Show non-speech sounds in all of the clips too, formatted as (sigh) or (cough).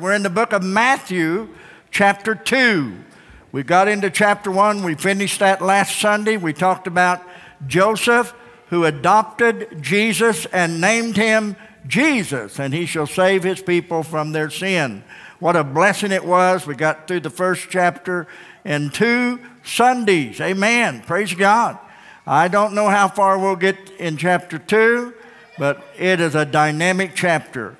We're in the book of Matthew, chapter 2. We got into chapter 1. We finished that last Sunday. We talked about Joseph, who adopted Jesus and named him Jesus, and he shall save his people from their sin. What a blessing it was. We got through the first chapter in two Sundays. Amen. Praise God. I don't know how far we'll get in chapter 2, but it is a dynamic chapter.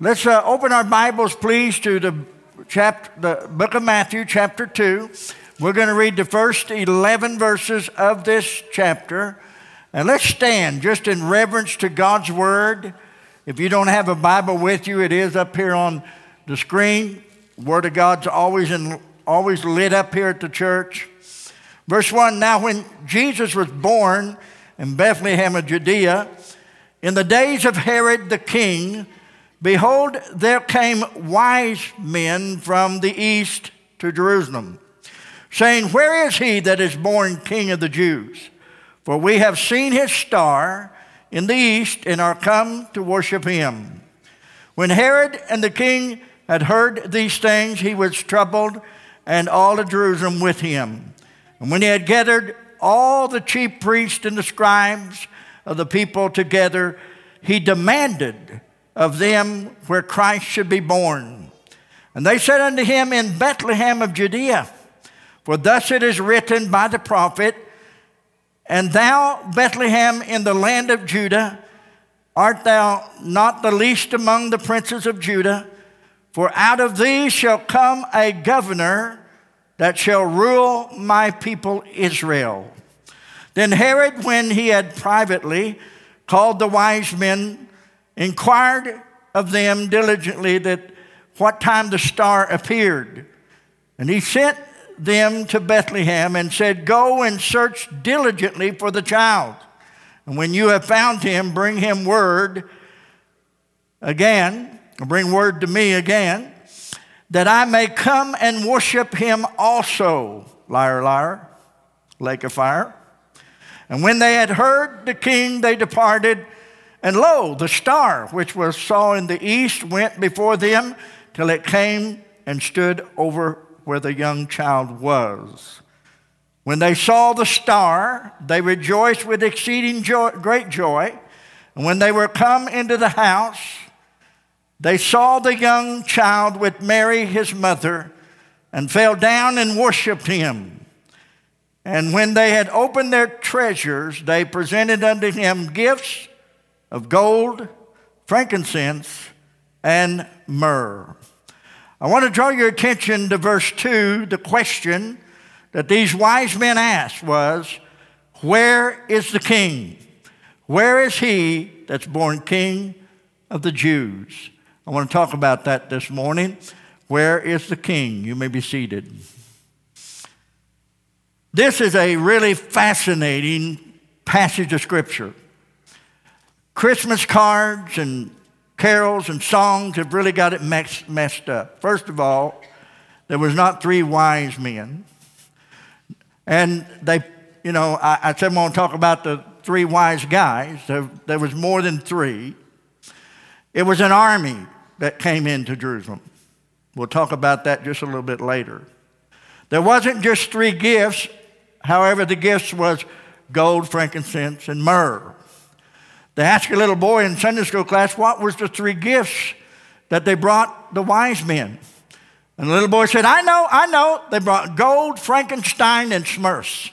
Let's uh, open our Bibles, please, to the, chapter, the book of Matthew, chapter 2. We're going to read the first 11 verses of this chapter. And let's stand just in reverence to God's Word. If you don't have a Bible with you, it is up here on the screen. Word of God's always, in, always lit up here at the church. Verse 1 Now, when Jesus was born in Bethlehem of Judea, in the days of Herod the king, Behold, there came wise men from the east to Jerusalem, saying, Where is he that is born king of the Jews? For we have seen his star in the east and are come to worship him. When Herod and the king had heard these things, he was troubled, and all of Jerusalem with him. And when he had gathered all the chief priests and the scribes of the people together, he demanded of them where Christ should be born. And they said unto him, In Bethlehem of Judea, for thus it is written by the prophet, And thou, Bethlehem, in the land of Judah, art thou not the least among the princes of Judah? For out of thee shall come a governor that shall rule my people Israel. Then Herod, when he had privately called the wise men inquired of them diligently that what time the star appeared. And he sent them to Bethlehem and said, Go and search diligently for the child. And when you have found him, bring him word again, bring word to me again, that I may come and worship him also. Liar, liar, lake of fire. And when they had heard the king, they departed and lo, the star which was saw in the east went before them till it came and stood over where the young child was. When they saw the star, they rejoiced with exceeding joy, great joy. And when they were come into the house, they saw the young child with Mary his mother and fell down and worshiped him. And when they had opened their treasures, they presented unto him gifts of gold, frankincense, and myrrh. I want to draw your attention to verse 2. The question that these wise men asked was, Where is the king? Where is he that's born king of the Jews? I want to talk about that this morning. Where is the king? You may be seated. This is a really fascinating passage of scripture. Christmas cards and carols and songs have really got it messed, messed up. First of all, there was not three wise men. And they, you know, I, I said I'm going to talk about the three wise guys. There, there was more than three. It was an army that came into Jerusalem. We'll talk about that just a little bit later. There wasn't just three gifts. However, the gifts was gold, frankincense, and myrrh. They asked a little boy in Sunday school class, what was the three gifts that they brought the wise men? And the little boy said, I know, I know. They brought gold, Frankenstein, and Smurfs.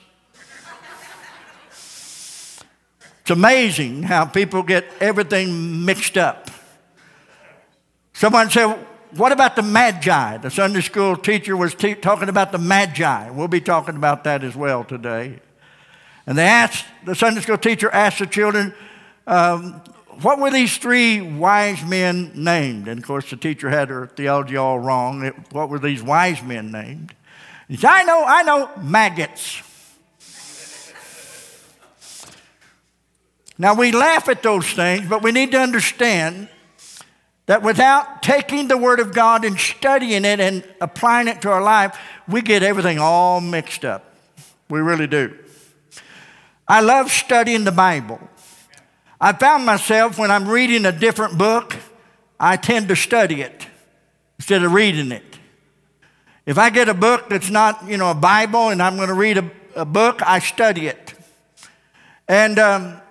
it's amazing how people get everything mixed up. Someone said, What about the Magi? The Sunday school teacher was te- talking about the Magi. We'll be talking about that as well today. And they asked, the Sunday school teacher asked the children, um, what were these three wise men named? And of course, the teacher had her theology all wrong. It, what were these wise men named? He said, I know, I know, maggots. now, we laugh at those things, but we need to understand that without taking the Word of God and studying it and applying it to our life, we get everything all mixed up. We really do. I love studying the Bible. I found myself when I'm reading a different book, I tend to study it. instead of reading it. If I get a book that's not, you know, a Bible and I'm going to read a, a book, I study it. And um,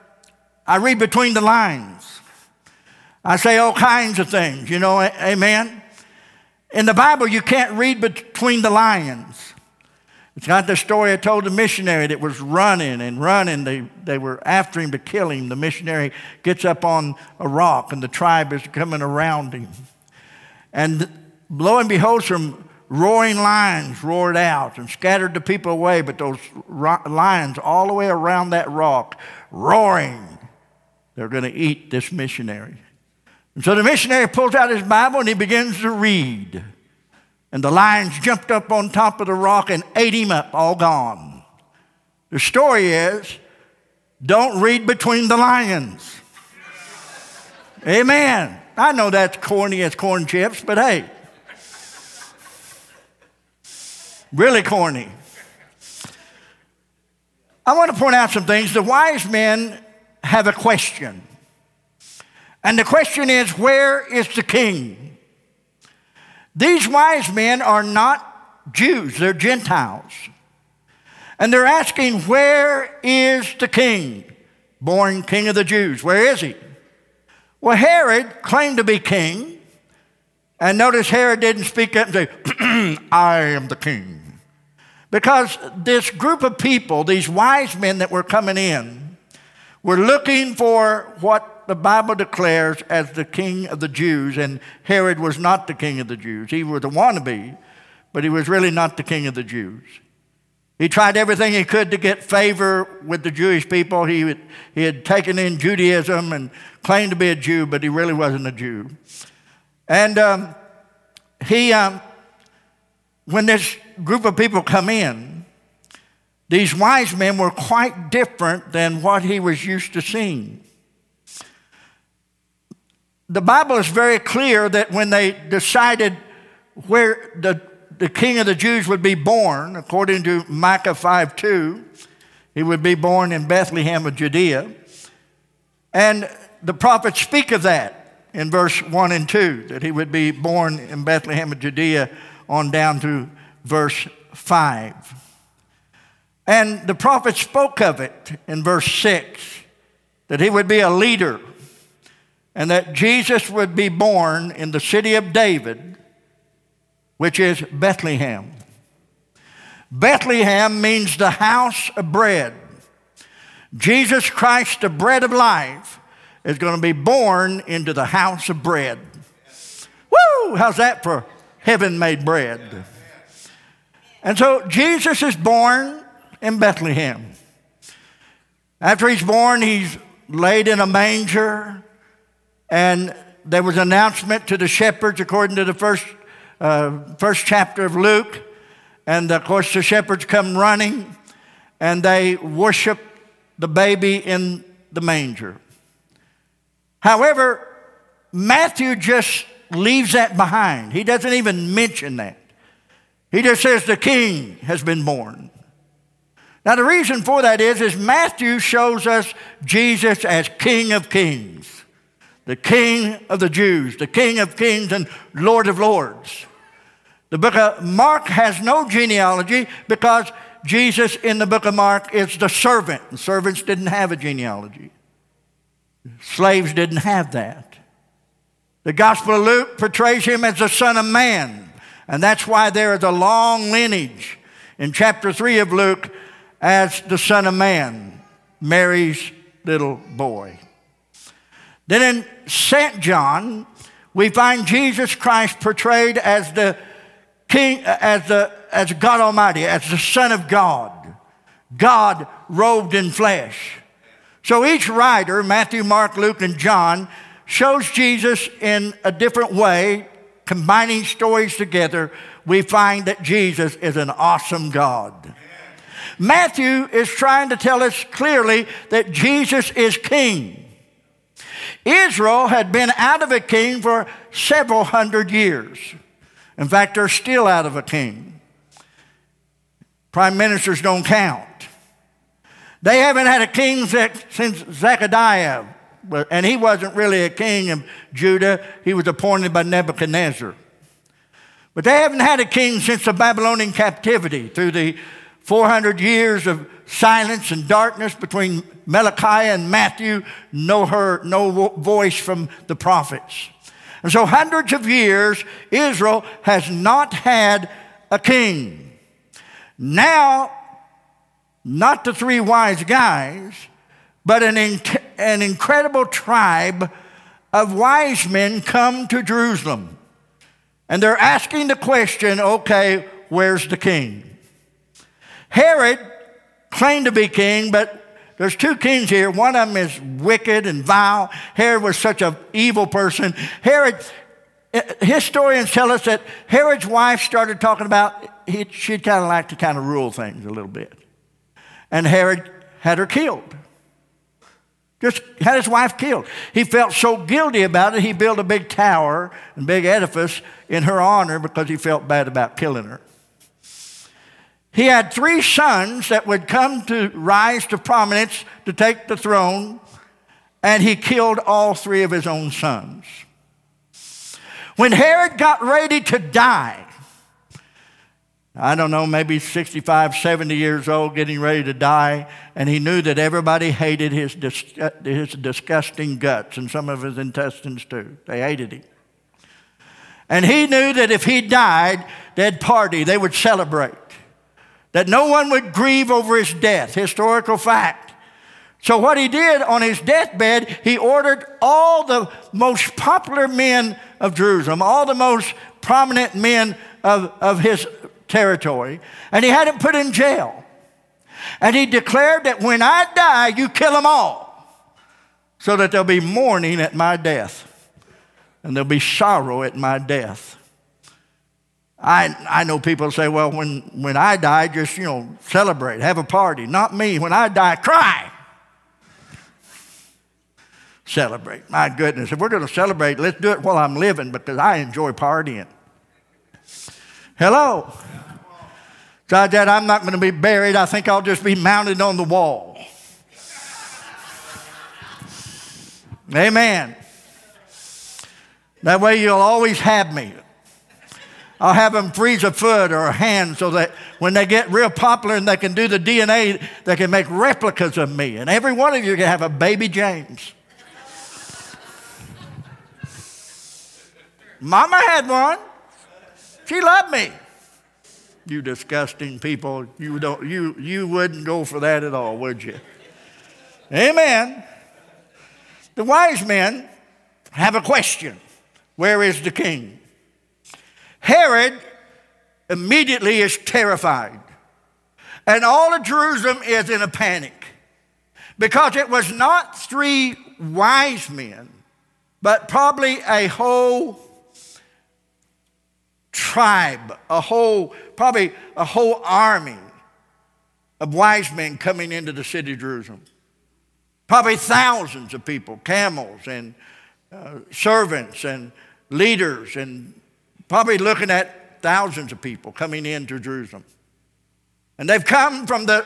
I read between the lines. I say all kinds of things, you know, amen? In the Bible, you can't read between the lines. It's not the story I told the missionary that was running and running. They, they were after him to kill him. The missionary gets up on a rock and the tribe is coming around him. And lo and behold, some roaring lions roared out and scattered the people away, but those lions all the way around that rock, roaring, they're going to eat this missionary. And so the missionary pulls out his Bible and he begins to read. And the lions jumped up on top of the rock and ate him up, all gone. The story is don't read between the lions. Amen. I know that's corny as corn chips, but hey, really corny. I want to point out some things. The wise men have a question. And the question is where is the king? These wise men are not Jews, they're Gentiles. And they're asking, Where is the king? Born king of the Jews. Where is he? Well, Herod claimed to be king. And notice Herod didn't speak up and say, (clears throat) I am the king. Because this group of people, these wise men that were coming in, were looking for what the Bible declares as the king of the Jews, and Herod was not the king of the Jews. He was a wannabe, but he was really not the king of the Jews. He tried everything he could to get favor with the Jewish people. He, had, he had taken in Judaism and claimed to be a Jew, but he really wasn't a Jew. And um, he, um, when this group of people come in, these wise men were quite different than what he was used to seeing the Bible is very clear that when they decided where the, the king of the Jews would be born, according to Micah 5 2, he would be born in Bethlehem of Judea. And the prophets speak of that in verse 1 and 2, that he would be born in Bethlehem of Judea on down to verse 5. And the prophet spoke of it in verse 6, that he would be a leader and that Jesus would be born in the city of David, which is Bethlehem. Bethlehem means the house of bread. Jesus Christ, the bread of life, is going to be born into the house of bread. Woo! How's that for heaven made bread? And so Jesus is born in Bethlehem. After he's born, he's laid in a manger. And there was an announcement to the shepherds according to the first, uh, first chapter of Luke. And of course, the shepherds come running and they worship the baby in the manger. However, Matthew just leaves that behind. He doesn't even mention that. He just says the king has been born. Now, the reason for that is, is Matthew shows us Jesus as King of Kings the King of the Jews, the King of kings and Lord of lords. The book of Mark has no genealogy because Jesus in the book of Mark is the servant. Servants didn't have a genealogy, slaves didn't have that. The Gospel of Luke portrays him as the Son of Man, and that's why there is a long lineage in chapter 3 of Luke as the Son of Man, Mary's little boy. Then in St. John, we find Jesus Christ portrayed as the King, uh, as, the, as God Almighty, as the Son of God, God robed in flesh. So each writer, Matthew, Mark, Luke, and John, shows Jesus in a different way, combining stories together. We find that Jesus is an awesome God. Matthew is trying to tell us clearly that Jesus is king. Israel had been out of a king for several hundred years. In fact, they're still out of a king. Prime ministers don't count. They haven't had a king since Zechariah, and he wasn't really a king of Judah. He was appointed by Nebuchadnezzar. But they haven't had a king since the Babylonian captivity through the 400 years of silence and darkness between Malachi and Matthew, no, her, no voice from the prophets. And so, hundreds of years, Israel has not had a king. Now, not the three wise guys, but an, an incredible tribe of wise men come to Jerusalem. And they're asking the question okay, where's the king? Herod claimed to be king, but there's two kings here. One of them is wicked and vile. Herod was such an evil person. Herod, eh, historians tell us that Herod's wife started talking about he, she'd kind of like to kind of rule things a little bit. And Herod had her killed. Just had his wife killed. He felt so guilty about it, he built a big tower and big edifice in her honor because he felt bad about killing her. He had three sons that would come to rise to prominence to take the throne, and he killed all three of his own sons. When Herod got ready to die, I don't know, maybe 65, 70 years old, getting ready to die, and he knew that everybody hated his, dis- his disgusting guts and some of his intestines too. They hated him. And he knew that if he died, they'd party, they would celebrate, that no one would grieve over his death, historical fact. So, what he did on his deathbed, he ordered all the most popular men of Jerusalem, all the most prominent men of, of his territory, and he had them put in jail. And he declared that when I die, you kill them all, so that there'll be mourning at my death, and there'll be sorrow at my death. I, I know people say, well, when, when I die, just, you know, celebrate, have a party. Not me. When I die, cry. Celebrate. My goodness. If we're going to celebrate, let's do it while I'm living because I enjoy partying. Hello. God, Dad, I'm not going to be buried. I think I'll just be mounted on the wall. Amen. That way you'll always have me. I'll have them freeze a foot or a hand so that when they get real popular and they can do the DNA, they can make replicas of me. And every one of you can have a baby James. Mama had one. She loved me. You disgusting people. You, don't, you, you wouldn't go for that at all, would you? Amen. The wise men have a question Where is the king? Herod immediately is terrified. And all of Jerusalem is in a panic because it was not three wise men, but probably a whole tribe, a whole, probably a whole army of wise men coming into the city of Jerusalem. Probably thousands of people, camels and uh, servants and leaders, and probably looking at thousands of people coming into Jerusalem. And they've come from the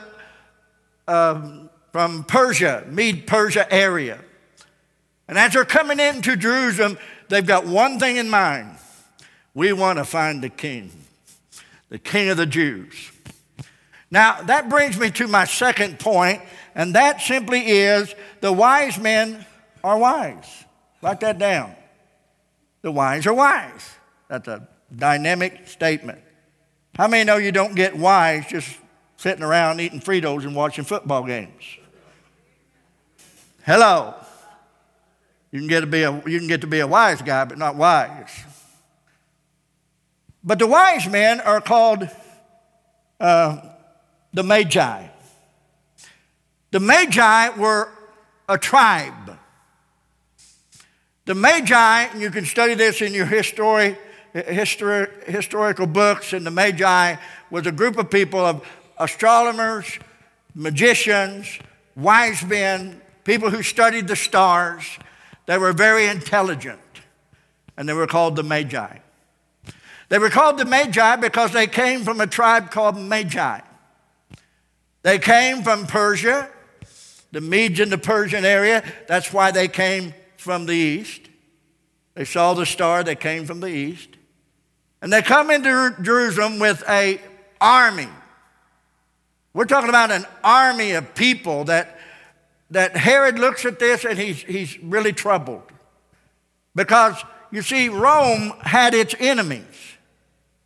um, from Persia, Mede Persia area. And as they're coming into Jerusalem, they've got one thing in mind we want to find the king, the king of the Jews. Now, that brings me to my second point, and that simply is the wise men are wise. Write that down. The wise are wise. That's a dynamic statement. How many know you don't get wise just sitting around eating Fritos and watching football games? Hello. You can get to be a, you can get to be a wise guy, but not wise. But the wise men are called uh, the Magi. The Magi were a tribe. The Magi, and you can study this in your history, histori- historical books, and the Magi was a group of people of astronomers, magicians, wise men, people who studied the stars. They were very intelligent, and they were called the Magi. They were called the Magi because they came from a tribe called Magi. They came from Persia, the Medes in the Persian area. That's why they came from the east. They saw the star, they came from the east. And they come into Jerusalem with a army. We're talking about an army of people that, that Herod looks at this and he's, he's really troubled. Because, you see, Rome had its enemies.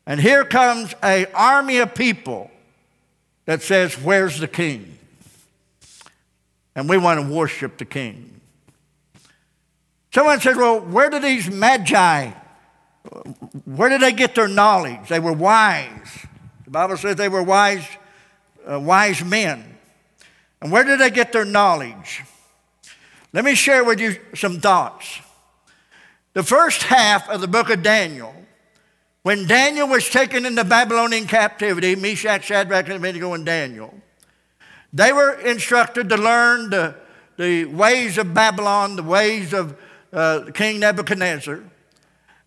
And here comes an army of people that says, Where's the king? And we want to worship the king. Someone says, Well, where do these magi, where did they get their knowledge? They were wise. The Bible says they were wise, uh, wise men. And where did they get their knowledge? Let me share with you some thoughts. The first half of the book of Daniel when Daniel was taken into Babylonian captivity, Meshach, Shadrach, and Abednego, and Daniel, they were instructed to learn the, the ways of Babylon, the ways of uh, King Nebuchadnezzar.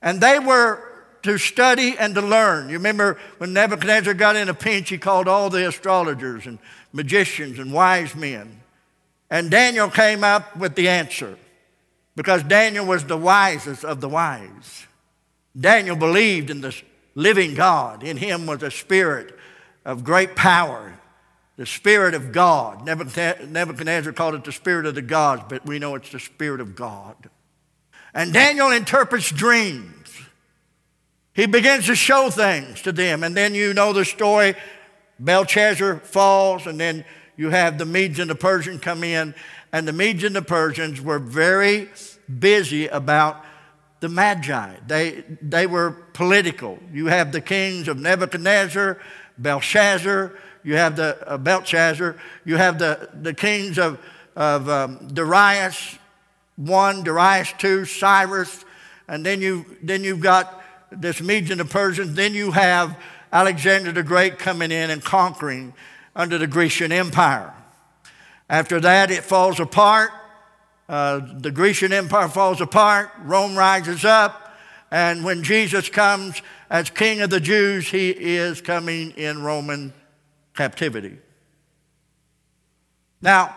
And they were to study and to learn. You remember when Nebuchadnezzar got in a pinch, he called all the astrologers and magicians and wise men. And Daniel came up with the answer because Daniel was the wisest of the wise. Daniel believed in the living God. In him was a spirit of great power, the Spirit of God. Nebuchadnezzar called it the Spirit of the gods, but we know it's the Spirit of God. And Daniel interprets dreams. He begins to show things to them. And then you know the story Belshazzar falls, and then you have the Medes and the Persians come in. And the Medes and the Persians were very busy about the Magi. They, they were political. You have the kings of Nebuchadnezzar, Belshazzar, you have the uh, Belshazzar, you have the, the kings of, of um, Darius one, Darius two, Cyrus, and then, you, then you've got this and the Persians. Then you have Alexander the Great coming in and conquering under the Grecian Empire. After that, it falls apart. Uh, the Grecian Empire falls apart, Rome rises up, and when Jesus comes as King of the Jews, he is coming in Roman captivity. Now,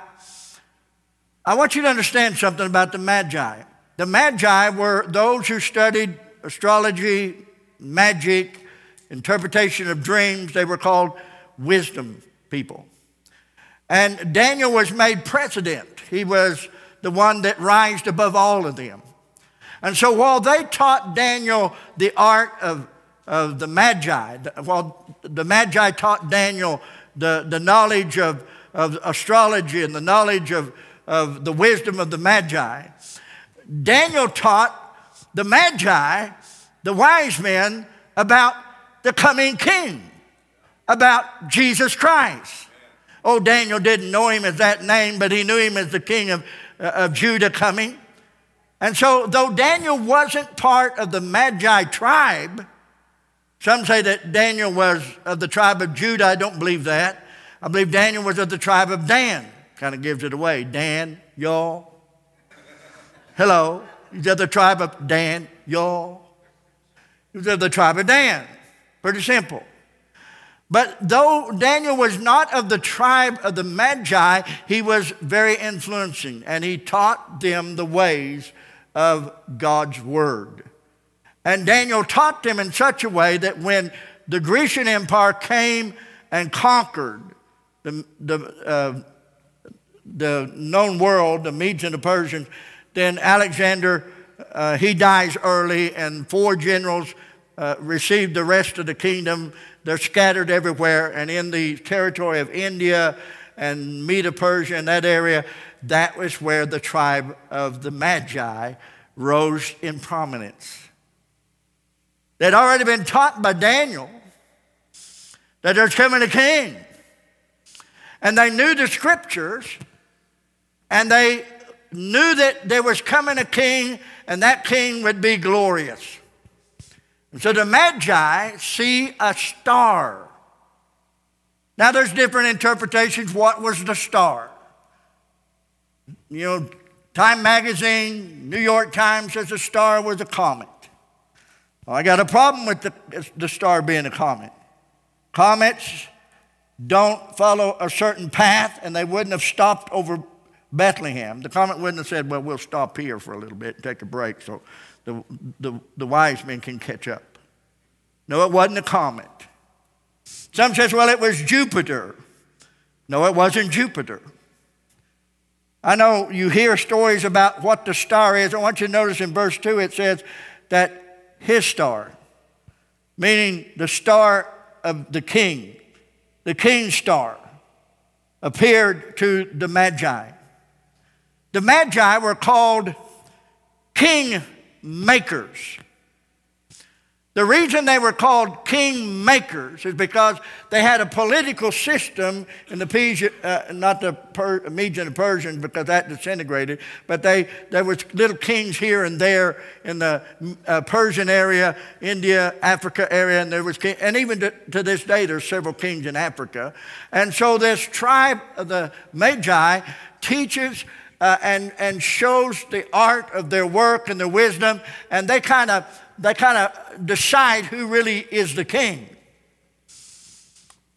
I want you to understand something about the Magi. The Magi were those who studied astrology, magic, interpretation of dreams. They were called wisdom people. And Daniel was made president. He was the one that rised above all of them. And so while they taught Daniel the art of, of the Magi, while the Magi taught Daniel the, the knowledge of, of astrology and the knowledge of, of the wisdom of the Magi, Daniel taught the Magi, the wise men, about the coming king, about Jesus Christ. Oh, Daniel didn't know him as that name, but he knew him as the king of uh, of Judah coming. And so, though Daniel wasn't part of the Magi tribe, some say that Daniel was of the tribe of Judah. I don't believe that. I believe Daniel was of the tribe of Dan. Kind of gives it away. Dan, y'all. Hello. He's of the tribe of Dan, y'all. He's of the tribe of Dan. Pretty simple. But though Daniel was not of the tribe of the Magi, he was very influencing and he taught them the ways of God's word. And Daniel taught them in such a way that when the Grecian Empire came and conquered the, the, uh, the known world, the Medes and the Persians, then Alexander, uh, he dies early, and four generals uh, received the rest of the kingdom they're scattered everywhere. And in the territory of India and Medo Persia and that area, that was where the tribe of the Magi rose in prominence. They'd already been taught by Daniel that there's coming a king. And they knew the scriptures, and they knew that there was coming a king, and that king would be glorious. And so the Magi see a star. Now, there's different interpretations. What was the star? You know, Time Magazine, New York Times says the star was a comet. Well, I got a problem with the, the star being a comet. Comets don't follow a certain path, and they wouldn't have stopped over Bethlehem. The comet wouldn't have said, Well, we'll stop here for a little bit and take a break. So the, the, the wise men can catch up. No, it wasn't a comet. Some says, well, it was Jupiter. No, it wasn't Jupiter. I know you hear stories about what the star is. I want you to notice in verse 2 it says that his star, meaning the star of the king, the king's star, appeared to the Magi. The Magi were called king makers. The reason they were called king makers is because they had a political system in the Persian, uh, not the per, Median and Persians because that disintegrated, but they, there was little kings here and there in the uh, Persian area, India, Africa area, and there was king, and even to, to this day there's several kings in Africa. And so this tribe of the Magi teaches uh, and, and shows the art of their work and their wisdom, and they kind of they kind of decide who really is the king.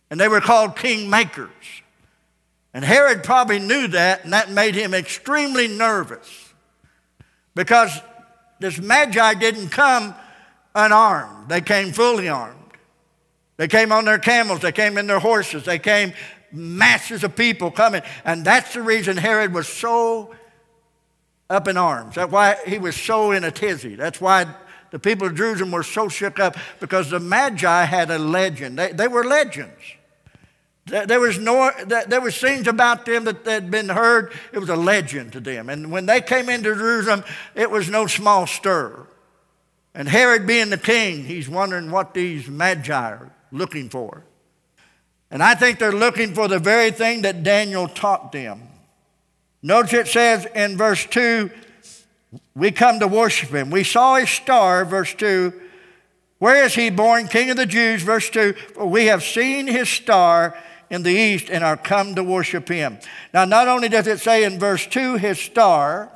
And they were called king makers. And Herod probably knew that, and that made him extremely nervous because this magi didn't come unarmed, they came fully armed. They came on their camels, they came in their horses, they came masses of people coming. And that's the reason Herod was so up in arms. That's why he was so in a tizzy. That's why the people of Jerusalem were so shook up because the Magi had a legend. They, they were legends. There was, no, there was things about them that had been heard. It was a legend to them. And when they came into Jerusalem, it was no small stir. And Herod being the king, he's wondering what these magi are looking for. And I think they're looking for the very thing that Daniel taught them. Notice it says in verse 2 we come to worship him. We saw his star, verse 2. Where is he born? King of the Jews, verse 2. For we have seen his star in the east and are come to worship him. Now, not only does it say in verse 2 his star,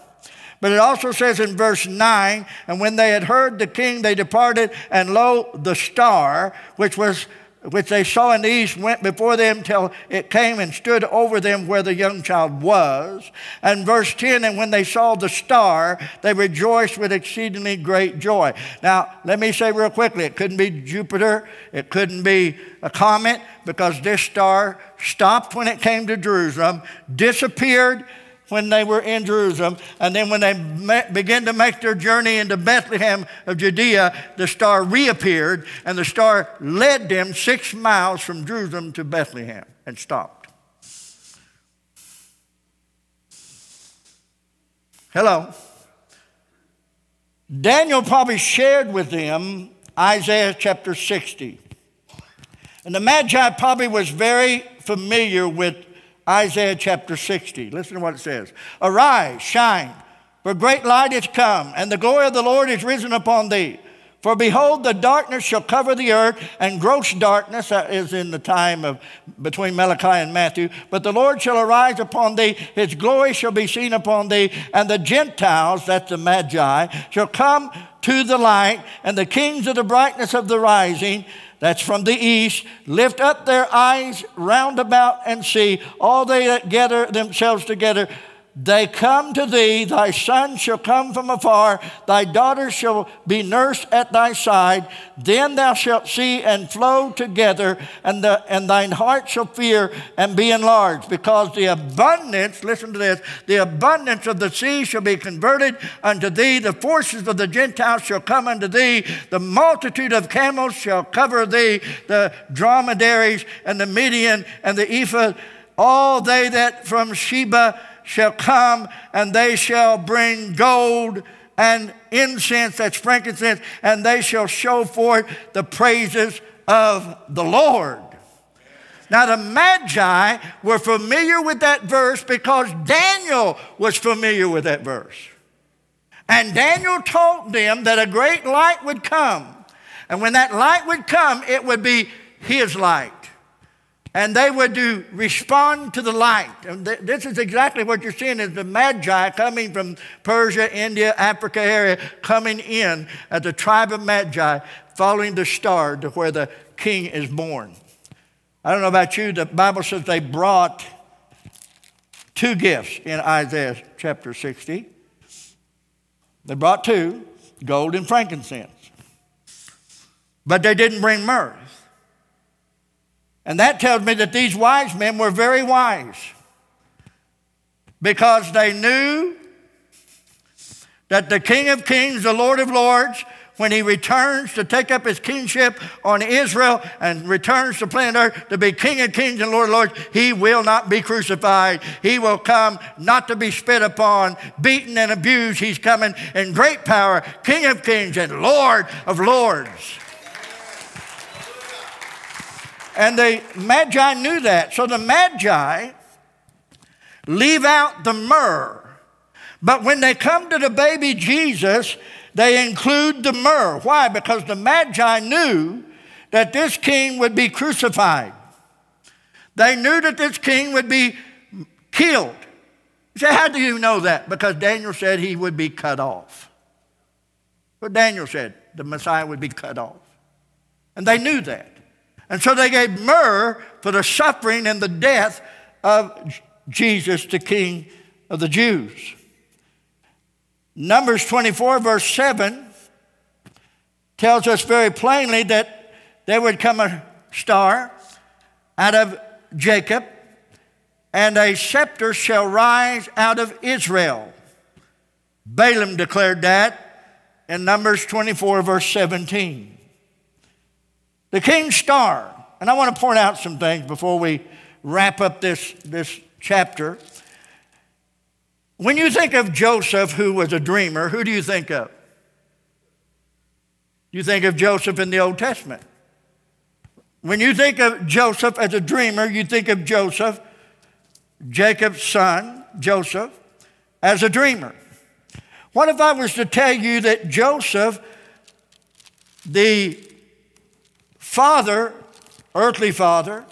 but it also says in verse 9, and when they had heard the king, they departed, and lo, the star, which was which they saw in the east went before them till it came and stood over them where the young child was. And verse 10, and when they saw the star, they rejoiced with exceedingly great joy. Now, let me say real quickly it couldn't be Jupiter, it couldn't be a comet, because this star stopped when it came to Jerusalem, disappeared, when they were in Jerusalem. And then when they met, began to make their journey into Bethlehem of Judea, the star reappeared, and the star led them six miles from Jerusalem to Bethlehem and stopped. Hello. Daniel probably shared with them Isaiah chapter 60. And the Magi probably was very familiar with Isaiah chapter 60. Listen to what it says Arise, shine, for great light is come, and the glory of the Lord is risen upon thee. For behold, the darkness shall cover the earth, and gross darkness, is in the time of between Malachi and Matthew. But the Lord shall arise upon thee, his glory shall be seen upon thee, and the Gentiles, that's the Magi, shall come to the light, and the kings of the brightness of the rising that's from the east, lift up their eyes round about and see all they that gather themselves together they come to thee, thy son shall come from afar, thy daughter shall be nursed at thy side. Then thou shalt see and flow together, and, the, and thine heart shall fear and be enlarged, because the abundance, listen to this, the abundance of the sea shall be converted unto thee, the forces of the Gentiles shall come unto thee, the multitude of camels shall cover thee, the dromedaries and the Median and the ephah, all they that from Sheba shall come and they shall bring gold and incense, that's frankincense, and they shall show forth the praises of the Lord. Now, the Magi were familiar with that verse because Daniel was familiar with that verse. And Daniel told them that a great light would come. And when that light would come, it would be his light and they were to respond to the light. And th- this is exactly what you're seeing is the Magi coming from Persia, India, Africa area, coming in as the tribe of Magi, following the star to where the king is born. I don't know about you, the Bible says they brought two gifts in Isaiah chapter 60. They brought two gold and frankincense. but they didn't bring myrrh. And that tells me that these wise men were very wise because they knew that the King of Kings, the Lord of Lords, when he returns to take up his kingship on Israel and returns to planet earth to be King of kings and Lord of lords, he will not be crucified. He will come not to be spit upon, beaten, and abused. He's coming in great power, King of kings and Lord of lords. And the Magi knew that. So the Magi leave out the myrrh. But when they come to the baby Jesus, they include the myrrh. Why? Because the Magi knew that this king would be crucified. They knew that this king would be killed. You say, how do you know that? Because Daniel said he would be cut off. But Daniel said the Messiah would be cut off. And they knew that. And so they gave myrrh for the suffering and the death of Jesus, the King of the Jews. Numbers 24, verse 7, tells us very plainly that there would come a star out of Jacob, and a scepter shall rise out of Israel. Balaam declared that in Numbers 24, verse 17. The king's star, and I want to point out some things before we wrap up this, this chapter. When you think of Joseph, who was a dreamer, who do you think of? You think of Joseph in the Old Testament. When you think of Joseph as a dreamer, you think of Joseph, Jacob's son, Joseph, as a dreamer. What if I was to tell you that Joseph, the father, earthly father,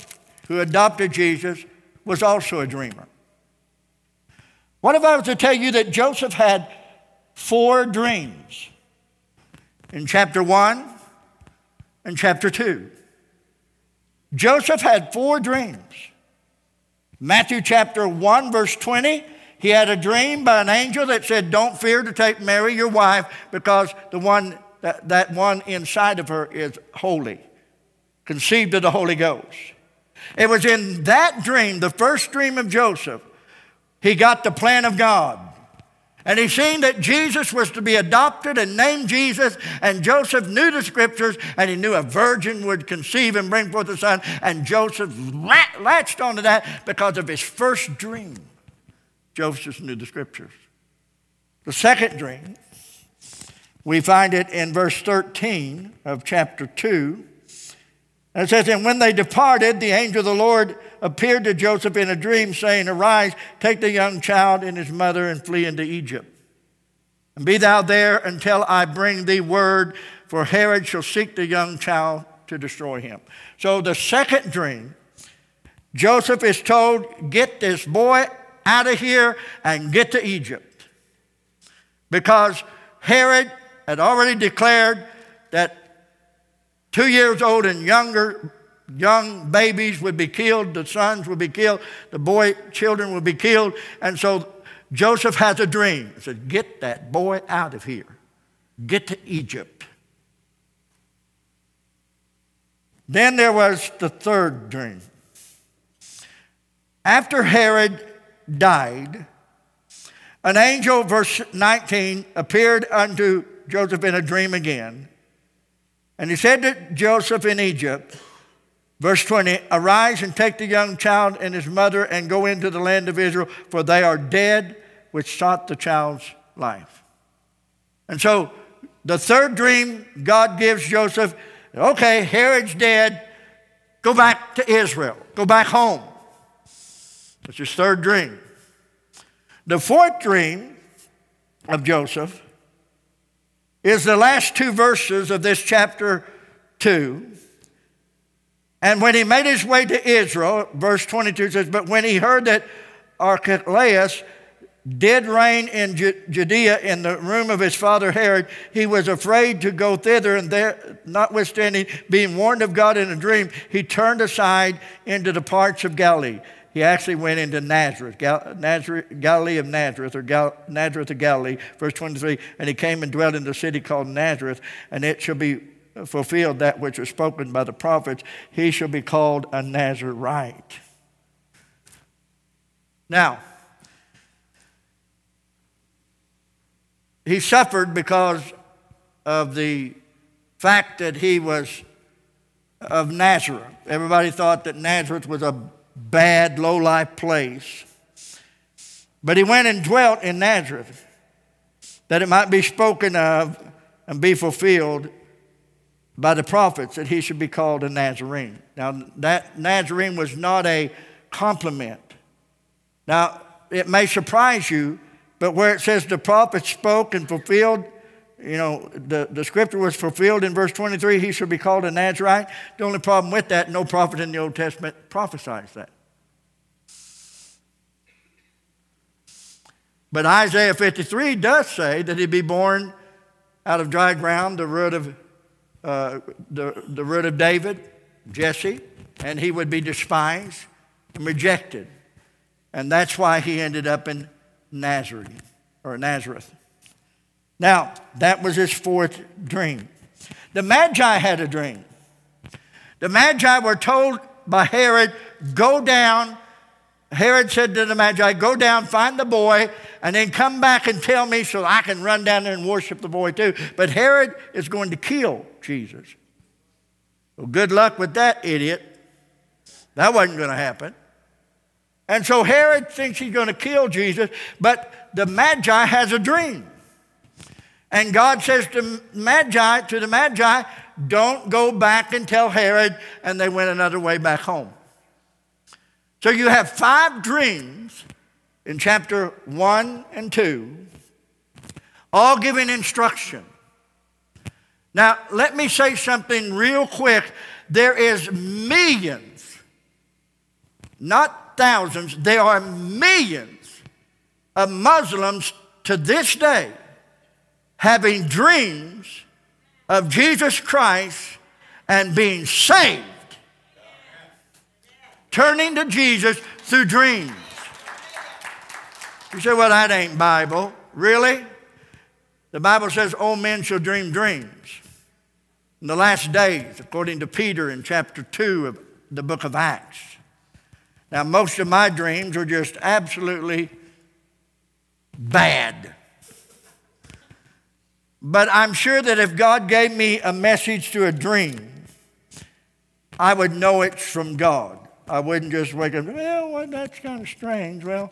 who adopted Jesus, was also a dreamer? What if I was to tell you that Joseph had four dreams in chapter 1 and chapter 2? Joseph had four dreams. Matthew chapter 1, verse 20, he had a dream by an angel that said, Don't fear to take Mary, your wife, because the one that, that one inside of her is holy, conceived of the Holy Ghost. It was in that dream, the first dream of Joseph, he got the plan of God. And he seen that Jesus was to be adopted and named Jesus, and Joseph knew the scriptures, and he knew a virgin would conceive and bring forth a son, and Joseph latched onto that because of his first dream. Joseph knew the scriptures. The second dream, we find it in verse 13 of chapter 2. And it says, And when they departed, the angel of the Lord appeared to Joseph in a dream, saying, Arise, take the young child and his mother, and flee into Egypt. And be thou there until I bring thee word, for Herod shall seek the young child to destroy him. So the second dream, Joseph is told, Get this boy out of here and get to Egypt. Because Herod had already declared that two years old and younger young babies would be killed, the sons would be killed, the boy children would be killed. And so Joseph has a dream. He said, Get that boy out of here. Get to Egypt. Then there was the third dream. After Herod died, an angel, verse 19, appeared unto Joseph in a dream again and he said to Joseph in Egypt, verse 20, Arise and take the young child and his mother and go into the land of Israel, for they are dead which sought the child's life. And so the third dream God gives Joseph okay, Herod's dead, go back to Israel, go back home. That's his third dream. The fourth dream of Joseph is the last two verses of this chapter 2. And when he made his way to Israel, verse 22 says, But when he heard that Archelaus did reign in Judea in the room of his father Herod, he was afraid to go thither, and there, notwithstanding being warned of God in a dream, he turned aside into the parts of Galilee he actually went into Nazareth, Gal- Nazareth Galilee of Nazareth, or Gal- Nazareth of Galilee, verse 23, and he came and dwelt in the city called Nazareth, and it shall be fulfilled that which was spoken by the prophets, he shall be called a Nazarite. Now, he suffered because of the fact that he was of Nazareth. Everybody thought that Nazareth was a bad, low life place. But he went and dwelt in Nazareth that it might be spoken of and be fulfilled by the prophets that he should be called a Nazarene. Now, that Nazarene was not a compliment. Now, it may surprise you, but where it says the prophets spoke and fulfilled, you know, the, the scripture was fulfilled in verse 23, he should be called a Nazarite. The only problem with that, no prophet in the Old Testament prophesies that. But Isaiah 53 does say that he'd be born out of dry ground, the root of, uh, the, the root of David, Jesse, and he would be despised and rejected. And that's why he ended up in Nazareth or Nazareth. Now, that was his fourth dream. The Magi had a dream. The Magi were told by Herod, go down. Herod said to the Magi, go down, find the boy, and then come back and tell me so I can run down there and worship the boy too. But Herod is going to kill Jesus. Well, good luck with that, idiot. That wasn't going to happen. And so Herod thinks he's going to kill Jesus, but the Magi has a dream. And God says to Magi, to the Magi, don't go back and tell Herod, and they went another way back home. So you have five dreams in chapter 1 and 2, all giving instruction. Now, let me say something real quick. There is millions, not thousands, there are millions of Muslims to this day having dreams of Jesus Christ and being saved, turning to Jesus through dreams. You say, well, that ain't Bible. Really? The Bible says all men shall dream dreams. In the last days, according to Peter in chapter 2 of the book of Acts. Now, most of my dreams are just absolutely bad. But I'm sure that if God gave me a message to a dream, I would know it's from God. I wouldn't just wake up, well, well that's kind of strange. Well,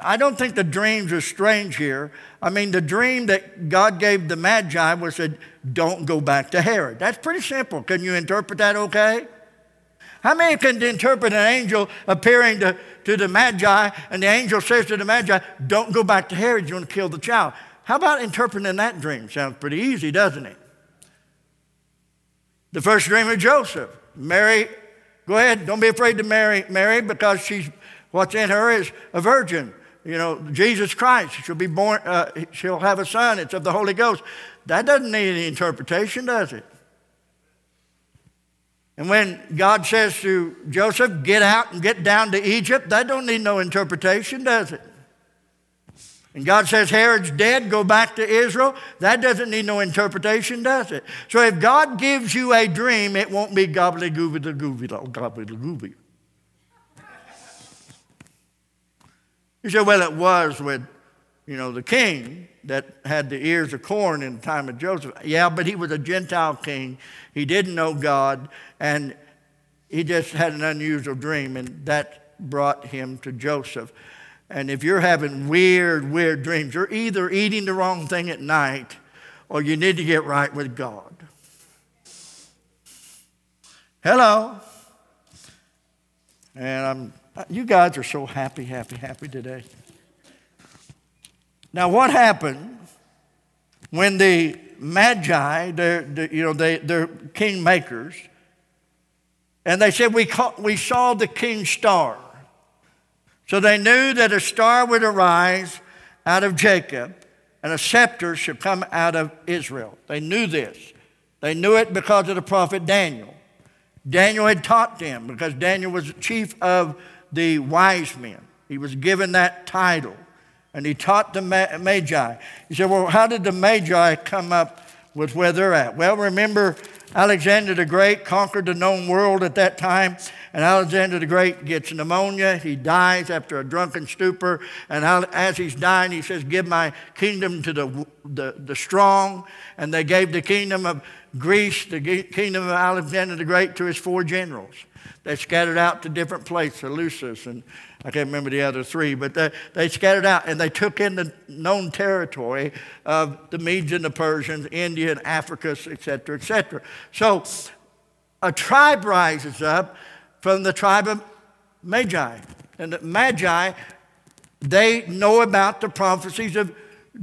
I don't think the dreams are strange here. I mean, the dream that God gave the Magi was that don't go back to Herod. That's pretty simple. Can you interpret that okay? How many can interpret an angel appearing to, to the Magi and the angel says to the Magi, Don't go back to Herod, you're going to kill the child? How about interpreting that dream? Sounds pretty easy, doesn't it? The first dream of Joseph. Mary, go ahead, don't be afraid to marry Mary because she's what's in her is a virgin. You know, Jesus Christ. She'll be born, uh, she'll have a son. It's of the Holy Ghost. That doesn't need any interpretation, does it? And when God says to Joseph, get out and get down to Egypt, that don't need no interpretation, does it? And God says Herod's dead, go back to Israel, that doesn't need no interpretation, does it? So if God gives you a dream, it won't be gobbly-gooby the gooby gobbly-gooby. You say, well, it was with, you know, the king that had the ears of corn in the time of Joseph. Yeah, but he was a Gentile king. He didn't know God, and he just had an unusual dream, and that brought him to Joseph. And if you're having weird, weird dreams, you're either eating the wrong thing at night or you need to get right with God. Hello. And I'm, you guys are so happy, happy, happy today. Now, what happened when the Magi, they're, you know, they, they're kingmakers, and they said, we, call, we saw the king's star. So they knew that a star would arise out of Jacob and a scepter should come out of Israel. They knew this. They knew it because of the prophet Daniel. Daniel had taught them because Daniel was chief of the wise men. He was given that title and he taught the Magi. He said, Well, how did the Magi come up with where they're at? Well, remember Alexander the Great conquered the known world at that time, and Alexander the Great gets pneumonia. He dies after a drunken stupor, and as he's dying, he says, Give my kingdom to the, the, the strong. And they gave the kingdom of Greece, the kingdom of Alexander the Great, to his four generals. They scattered out to different places, Eleusis and I can't remember the other three, but they, they scattered out and they took in the known territory of the Medes and the Persians, India and Africa, etc., etc. So a tribe rises up from the tribe of Magi. And the Magi, they know about the prophecies of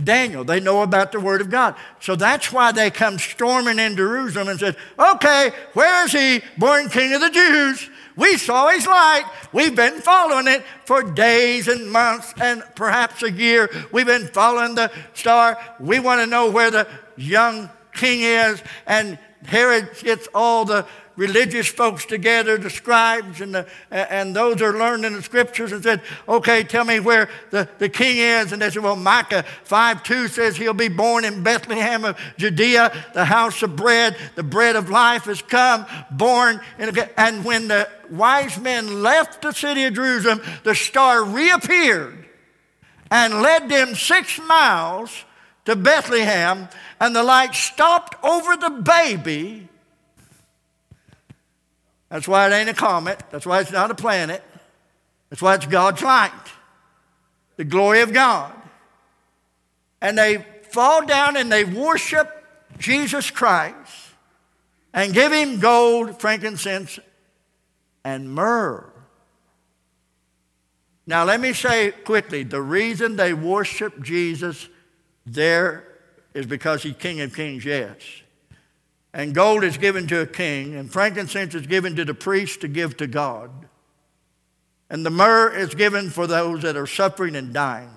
Daniel. They know about the Word of God. So that's why they come storming in Jerusalem and said, Okay, where is he, born King of the Jews? We saw his light. We've been following it for days and months and perhaps a year. We've been following the star. We want to know where the young king is. And Herod gets all the religious folks together, the scribes and, the, and those that are learning the scriptures, and said, Okay, tell me where the, the king is. And they said, Well, Micah 5 2 says he'll be born in Bethlehem of Judea, the house of bread. The bread of life has come, born. In a, and when the wise men left the city of Jerusalem, the star reappeared and led them six miles to Bethlehem, and the light stopped over the baby that's why it ain't a comet. That's why it's not a planet. That's why it's God's light, the glory of God. And they fall down and they worship Jesus Christ and give him gold, frankincense, and myrrh. Now, let me say quickly the reason they worship Jesus there is because he's King of Kings, yes. And gold is given to a king, and frankincense is given to the priest to give to God. And the myrrh is given for those that are suffering and dying.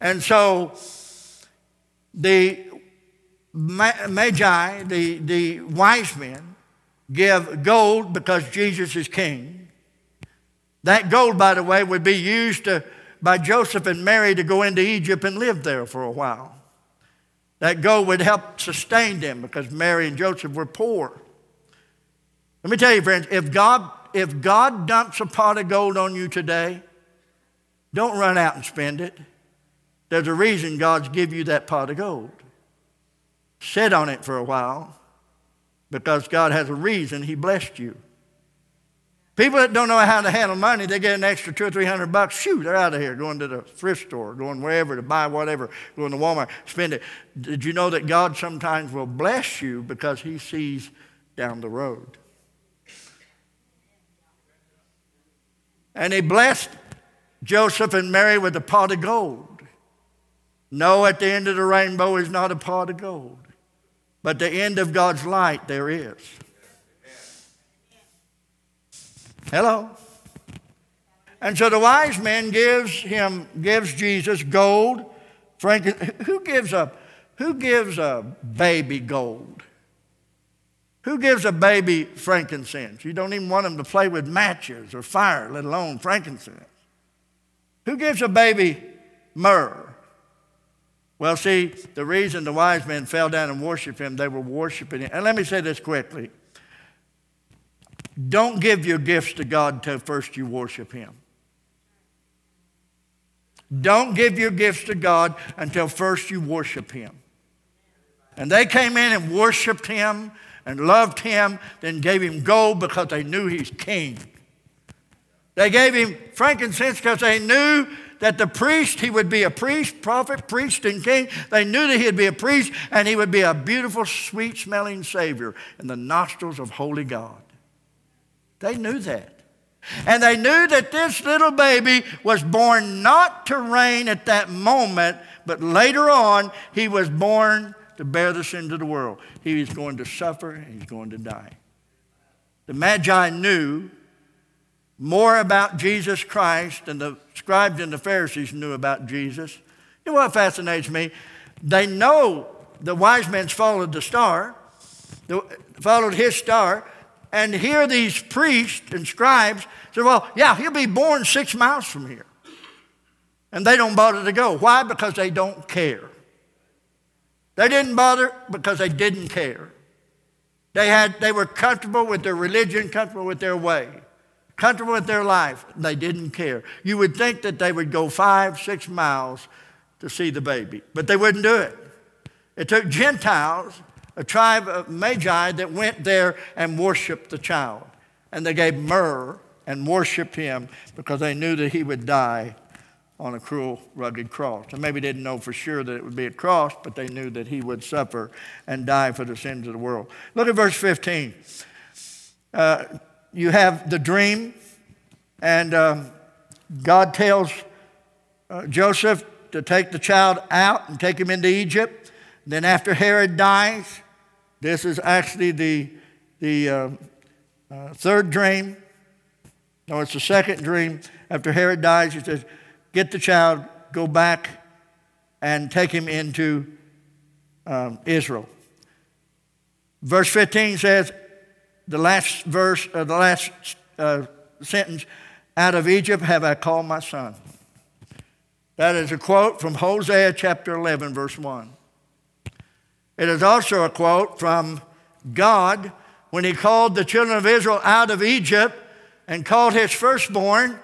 And so the magi, the, the wise men, give gold because Jesus is king. That gold, by the way, would be used to, by Joseph and Mary to go into Egypt and live there for a while. That gold would help sustain them because Mary and Joseph were poor. Let me tell you, friends, if God, if God dumps a pot of gold on you today, don't run out and spend it. There's a reason God's give you that pot of gold. Sit on it for a while because God has a reason He blessed you. People that don't know how to handle money, they get an extra two or three hundred bucks. Shoot, they're out of here, going to the thrift store, going wherever to buy whatever, going to Walmart, spend it. Did you know that God sometimes will bless you because He sees down the road? And He blessed Joseph and Mary with a pot of gold. No, at the end of the rainbow is not a pot of gold, but the end of God's light there is. Hello. And so the wise man gives him, gives Jesus gold. Frank, who gives a, who gives a baby gold? Who gives a baby frankincense? You don't even want them to play with matches or fire, let alone frankincense. Who gives a baby myrrh? Well, see, the reason the wise men fell down and worshiped him, they were worshiping him. And let me say this quickly don't give your gifts to God until first you worship Him. Don't give your gifts to God until first you worship Him. And they came in and worshiped Him and loved Him, then gave Him gold because they knew He's King. They gave Him frankincense because they knew that the priest, he would be a priest, prophet, priest, and king. They knew that he'd be a priest and he would be a beautiful, sweet smelling Savior in the nostrils of holy God. They knew that. And they knew that this little baby was born not to reign at that moment, but later on, he was born to bear the sins of the world. He was going to suffer and he's going to die. The Magi knew more about Jesus Christ than the scribes and the Pharisees knew about Jesus. You know what fascinates me? They know the wise men followed the star, followed his star, and hear these priests and scribes say, well, yeah, he'll be born six miles from here. And they don't bother to go. Why? Because they don't care. They didn't bother because they didn't care. They, had, they were comfortable with their religion, comfortable with their way, comfortable with their life. They didn't care. You would think that they would go five, six miles to see the baby, but they wouldn't do it. It took Gentiles, a tribe of Magi, that went there and worshiped the child. And they gave myrrh and worshiped him because they knew that he would die on a cruel, rugged cross. And maybe didn't know for sure that it would be a cross, but they knew that he would suffer and die for the sins of the world. Look at verse 15. Uh, you have the dream, and uh, God tells uh, Joseph to take the child out and take him into Egypt. Then, after Herod dies, this is actually the, the uh, uh, third dream. No, it's the second dream. After Herod dies, he says, get the child, go back, and take him into um, Israel. Verse 15 says, the last verse, uh, the last uh, sentence, out of Egypt have I called my son. That is a quote from Hosea chapter 11, verse 1. It is also a quote from God when he called the children of Israel out of Egypt and called his firstborn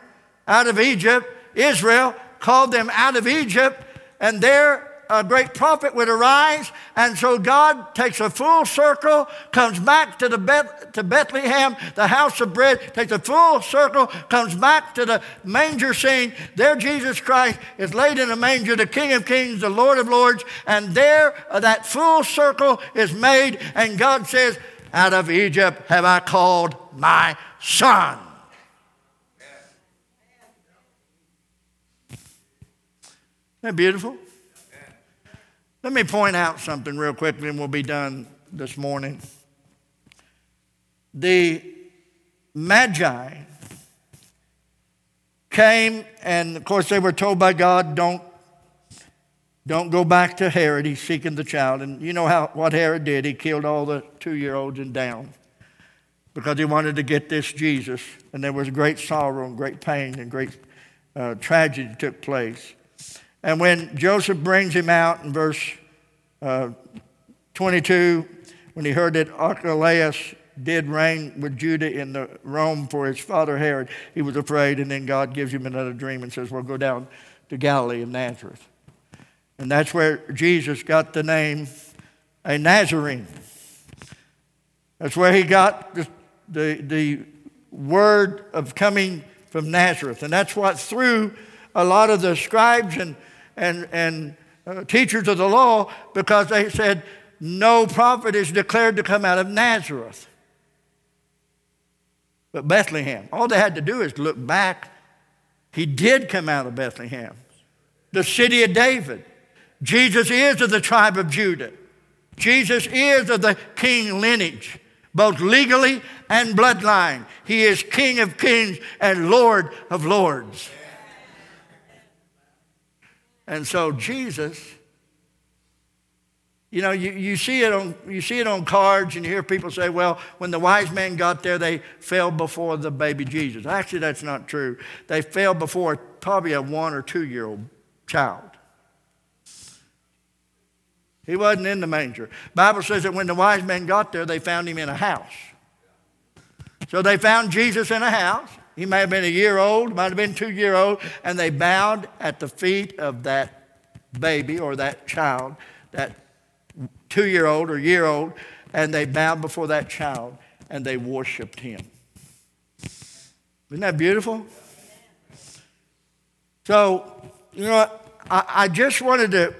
out of Egypt. Israel, called them out of Egypt, and there a great prophet would arise. And so God takes a full circle, comes back to, the Beth, to Bethlehem, the house of bread, takes a full circle, comes back to the manger scene. There, Jesus Christ is laid in a manger, the King of Kings, the Lord of Lords. And there, uh, that full circle is made, and God says, Out of Egypt have I called my son. Isn't that beautiful? Let me point out something real quickly and we'll be done this morning. The Magi came, and of course, they were told by God, don't, don't go back to Herod. He's seeking the child. And you know how, what Herod did? He killed all the two year olds and down because he wanted to get this Jesus. And there was great sorrow and great pain and great uh, tragedy took place. And when Joseph brings him out in verse uh, 22, when he heard that Archelaus did reign with Judah in the Rome for his father Herod, he was afraid. And then God gives him another dream and says, Well, go down to Galilee of Nazareth. And that's where Jesus got the name a Nazarene. That's where he got the, the, the word of coming from Nazareth. And that's what threw a lot of the scribes and and, and uh, teachers of the law because they said no prophet is declared to come out of Nazareth. But Bethlehem, all they had to do is look back. He did come out of Bethlehem, the city of David. Jesus is of the tribe of Judah. Jesus is of the king lineage, both legally and bloodline. He is King of kings and Lord of lords. And so Jesus, you know, you, you, see it on, you see it on cards and you hear people say, well, when the wise men got there, they fell before the baby Jesus. Actually, that's not true. They fell before probably a one or two year old child. He wasn't in the manger. Bible says that when the wise men got there, they found him in a house. So they found Jesus in a house. He may have been a year old, might have been two year old, and they bowed at the feet of that baby or that child, that two year old or year old, and they bowed before that child and they worshiped him. Isn't that beautiful? So, you know, I, I just wanted to,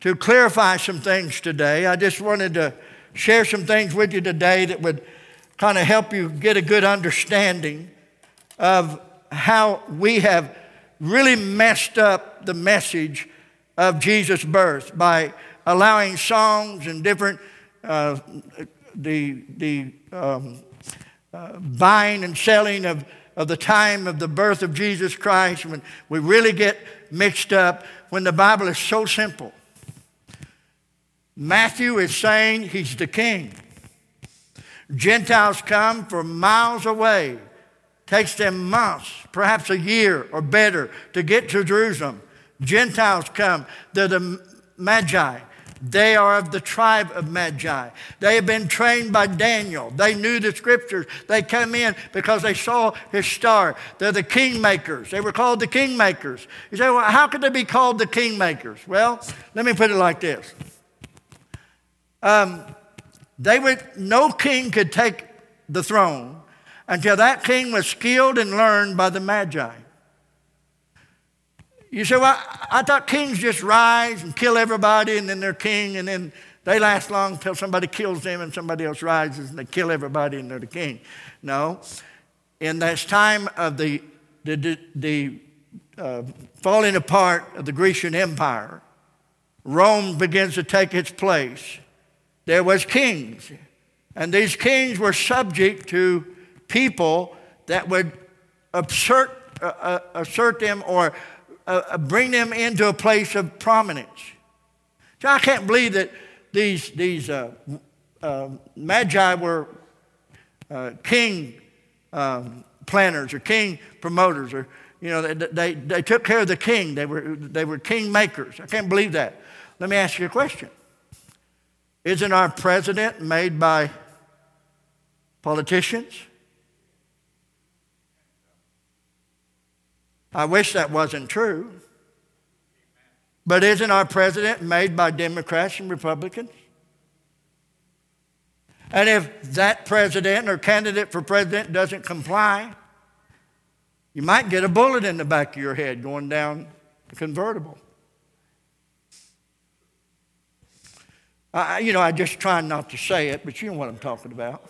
to clarify some things today. I just wanted to share some things with you today that would kind of help you get a good understanding of how we have really messed up the message of Jesus' birth by allowing songs and different uh, the the um, uh, buying and selling of of the time of the birth of Jesus Christ when we really get mixed up when the Bible is so simple. Matthew is saying he's the king. Gentiles come from miles away takes them months, perhaps a year or better, to get to Jerusalem. Gentiles come, they're the Magi. They are of the tribe of Magi. They have been trained by Daniel. They knew the scriptures. They came in because they saw his star. They're the kingmakers. They were called the kingmakers. You say, well, how could they be called the kingmakers? Well, let me put it like this. Um, they would, no king could take the throne until that king was skilled and learned by the Magi. You say, well, I thought kings just rise and kill everybody and then they're king and then they last long until somebody kills them and somebody else rises and they kill everybody and they're the king. No. In this time of the, the, the, the uh, falling apart of the Grecian Empire, Rome begins to take its place. There was kings, and these kings were subject to people that would assert, uh, uh assert them or uh, uh, bring them into a place of prominence. So I can't believe that these, these uh, uh, magi were king um, planners or king promoters or you know they, they, they took care of the king. They were, they were king makers. I can't believe that. Let me ask you a question. Isn't our president made by politicians I wish that wasn't true. But isn't our president made by Democrats and Republicans? And if that president or candidate for president doesn't comply, you might get a bullet in the back of your head going down the convertible. I, you know, I just try not to say it, but you know what I'm talking about.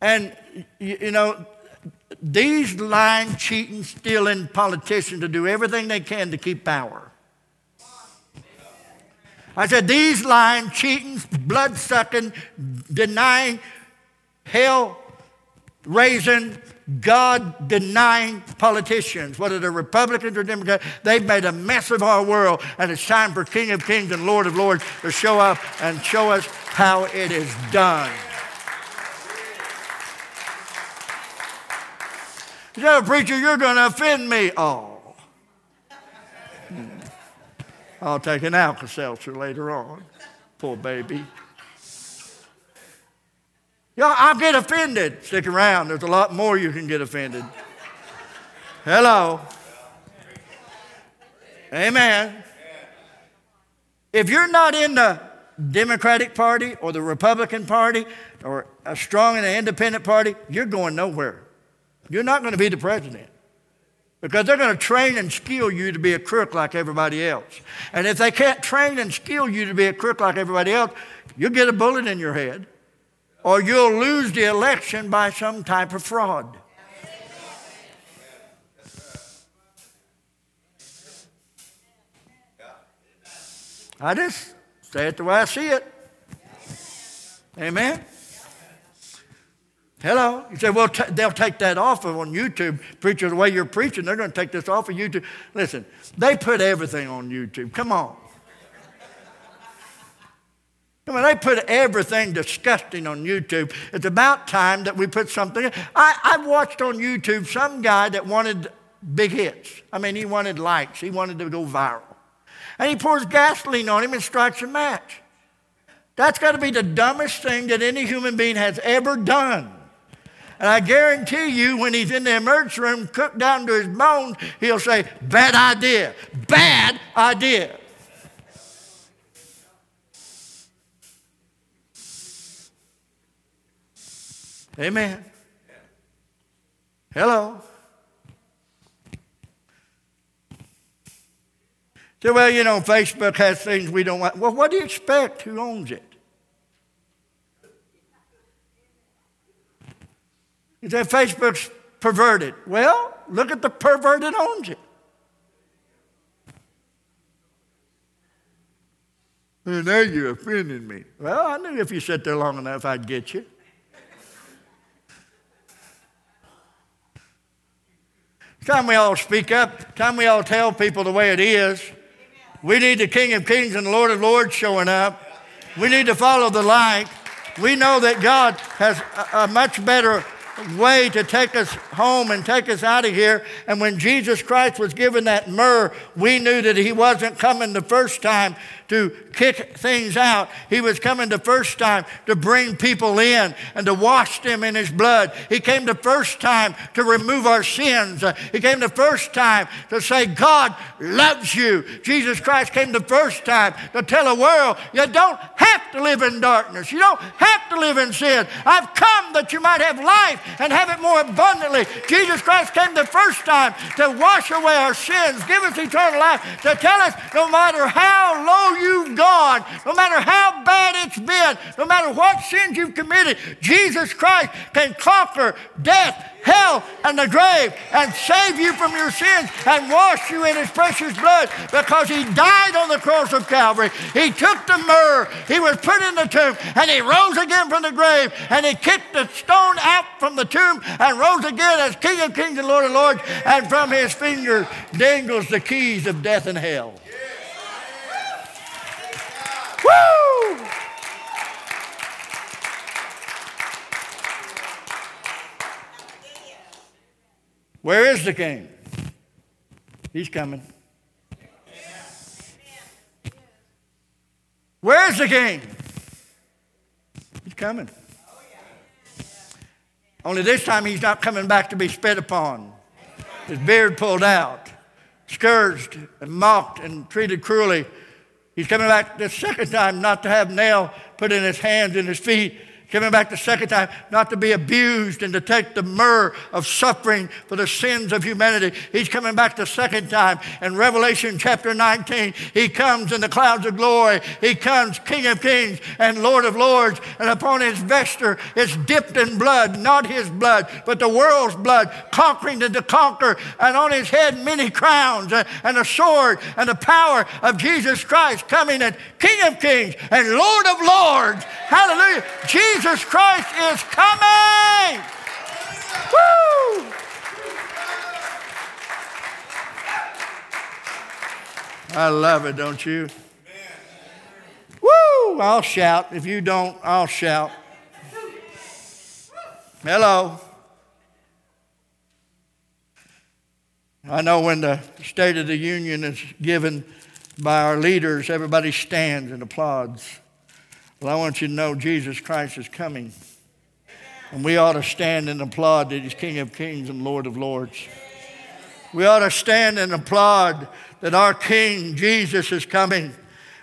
And, you know, these lying, cheating, stealing politicians to do everything they can to keep power. I said, these lying, cheating, blood sucking, denying, hell raising, God denying politicians, whether they're Republicans or Democrats, they've made a mess of our world. And it's time for King of Kings and Lord of Lords to show up and show us how it is done. Said, preacher, you're going to offend me. Oh. Hmm. I'll take an Alka Seltzer later on. Poor baby. Yeah, I'll get offended. Stick around. There's a lot more you can get offended. Hello. Amen. If you're not in the Democratic Party or the Republican Party or a strong and independent party, you're going nowhere. You're not going to be the president because they're going to train and skill you to be a crook like everybody else. And if they can't train and skill you to be a crook like everybody else, you'll get a bullet in your head or you'll lose the election by some type of fraud. I just say it the way I see it. Amen. Hello. You say, well, t- they'll take that off of on YouTube. Preacher, the way you're preaching, they're going to take this off of YouTube. Listen, they put everything on YouTube. Come on. I mean, they put everything disgusting on YouTube. It's about time that we put something. I, I've watched on YouTube some guy that wanted big hits. I mean, he wanted likes, he wanted to go viral. And he pours gasoline on him and strikes a match. That's got to be the dumbest thing that any human being has ever done. And I guarantee you, when he's in the emergency room, cooked down to his bones, he'll say, Bad idea, bad idea. Amen. Hello. So, well, you know, Facebook has things we don't want. Well, what do you expect? Who owns it? You say Facebook's perverted. Well, look at the pervert that owns it. And now you're offending me. Well, I knew if you sat there long enough, I'd get you. time we all speak up. time we all tell people the way it is. We need the King of Kings and the Lord of Lords showing up. We need to follow the light. We know that God has a, a much better way to take us home and take us out of here. And when Jesus Christ was given that myrrh, we knew that he wasn't coming the first time to kick things out. He was coming the first time to bring people in and to wash them in His blood. He came the first time to remove our sins. He came the first time to say, God loves you. Jesus Christ came the first time to tell the world, you don't have to live in darkness. You don't have to live in sin. I've come that you might have life and have it more abundantly. Jesus Christ came the first time to wash away our sins, give us eternal life, to tell us no matter how low you've gone, no matter how bad it's been, no matter what sins you've committed, Jesus Christ can conquer death, hell, and the grave and save you from your sins and wash you in his precious blood because he died on the cross of Calvary. He took the myrrh, he was put in the tomb, and he rose again from the grave, and he kicked the stone out from the tomb and rose again as King of Kings and Lord of Lords, and from his finger dangles the keys of death and hell. Woo! Where is the king? He's coming. Where's the king? He's coming. Only this time he's not coming back to be spit upon, his beard pulled out, scourged and mocked and treated cruelly He's coming back the second time not to have nail put in his hands and his feet coming back the second time, not to be abused and to take the myrrh of suffering for the sins of humanity. He's coming back the second time. In Revelation chapter 19, he comes in the clouds of glory. He comes King of kings and Lord of lords. And upon his vesture is dipped in blood, not his blood, but the world's blood, conquering to conquer. And on his head, many crowns uh, and a sword and the power of Jesus Christ coming and King of kings and Lord of lords. Hallelujah. Jesus Jesus Christ is coming. Woo! I love it, don't you? Woo! I'll shout. If you don't, I'll shout. Hello. I know when the State of the Union is given by our leaders, everybody stands and applauds. I want you to know Jesus Christ is coming. And we ought to stand and applaud that He's King of Kings and Lord of Lords. We ought to stand and applaud that our King Jesus is coming.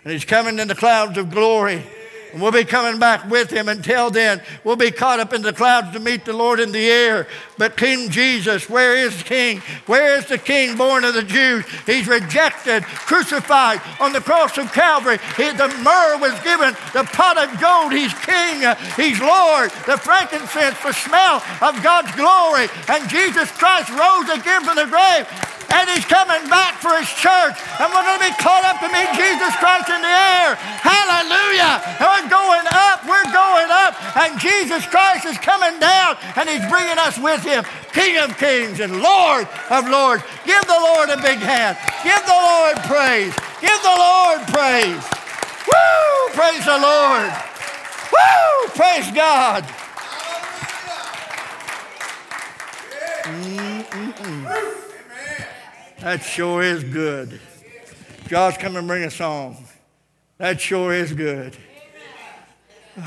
And He's coming in the clouds of glory. And we'll be coming back with him. Until then, we'll be caught up in the clouds to meet the Lord in the air. But King Jesus, where is King? Where is the King born of the Jews? He's rejected, crucified on the cross of Calvary. He, the myrrh was given, the pot of gold. He's King, He's Lord. The frankincense, the smell of God's glory. And Jesus Christ rose again from the grave and he's coming back for his church. And we're going to be caught up to meet Jesus Christ in the air. Hallelujah. And we're going up. We're going up. And Jesus Christ is coming down and he's bringing us with him. King of kings and Lord of lords. Give the Lord a big hand. Give the Lord praise. Give the Lord praise. Woo! Praise the Lord. Woo! Praise God. Mm-mm-mm. That sure is good. Josh, come and bring a song. That sure is good.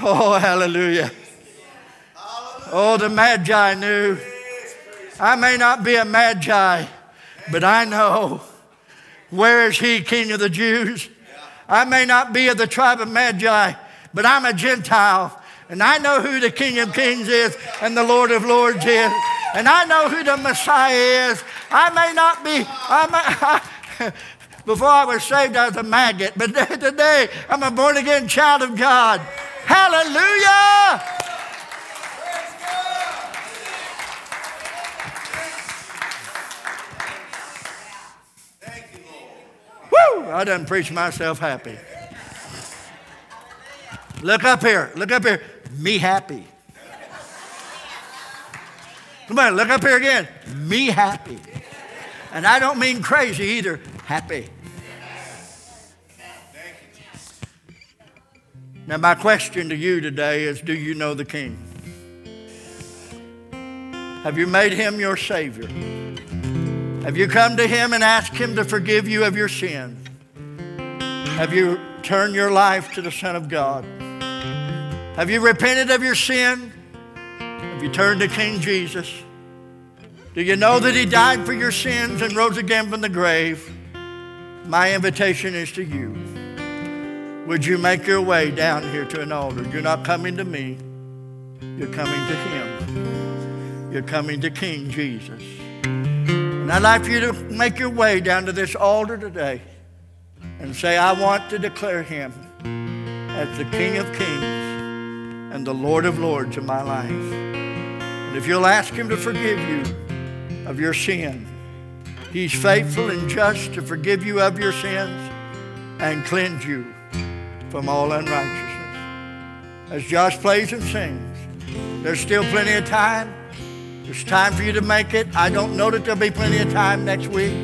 Oh, hallelujah. Oh, the Magi knew. I may not be a Magi, but I know where is he, King of the Jews? I may not be of the tribe of Magi, but I'm a Gentile, and I know who the King of Kings is and the Lord of Lords is and I know who the Messiah is. I may not be, I (laughs) before I was saved, I was a maggot, but (laughs) today I'm a born again child of God. Hallelujah! Thank you, Lord. Woo! I done preach myself happy. Look up here. Look up here. Me happy. Come on, look up here again. Me happy. And I don't mean crazy either, happy. Now, my question to you today is Do you know the King? Have you made him your Savior? Have you come to him and asked him to forgive you of your sin? Have you turned your life to the Son of God? Have you repented of your sin? Have you turned to King Jesus? Do you know that he died for your sins and rose again from the grave? My invitation is to you. Would you make your way down here to an altar? You're not coming to me. You're coming to him. You're coming to King Jesus. And I'd like for you to make your way down to this altar today and say, I want to declare him as the King of Kings and the Lord of Lords of my life. And if you'll ask him to forgive you of your sin, he's faithful and just to forgive you of your sins and cleanse you from all unrighteousness. As Josh plays and sings, there's still plenty of time. There's time for you to make it. I don't know that there'll be plenty of time next week.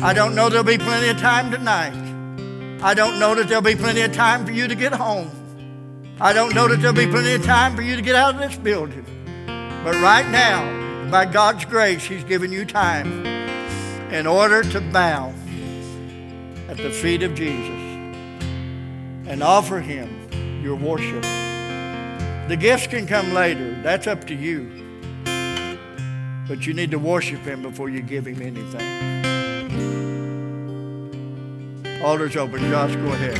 I don't know there'll be plenty of time tonight. I don't know that there'll be plenty of time for you to get home. I don't know that there'll be plenty of time for you to get out of this building. But right now, by God's grace, He's given you time in order to bow at the feet of Jesus and offer Him your worship. The gifts can come later. That's up to you. But you need to worship Him before you give Him anything. Altar's open. Josh, go ahead.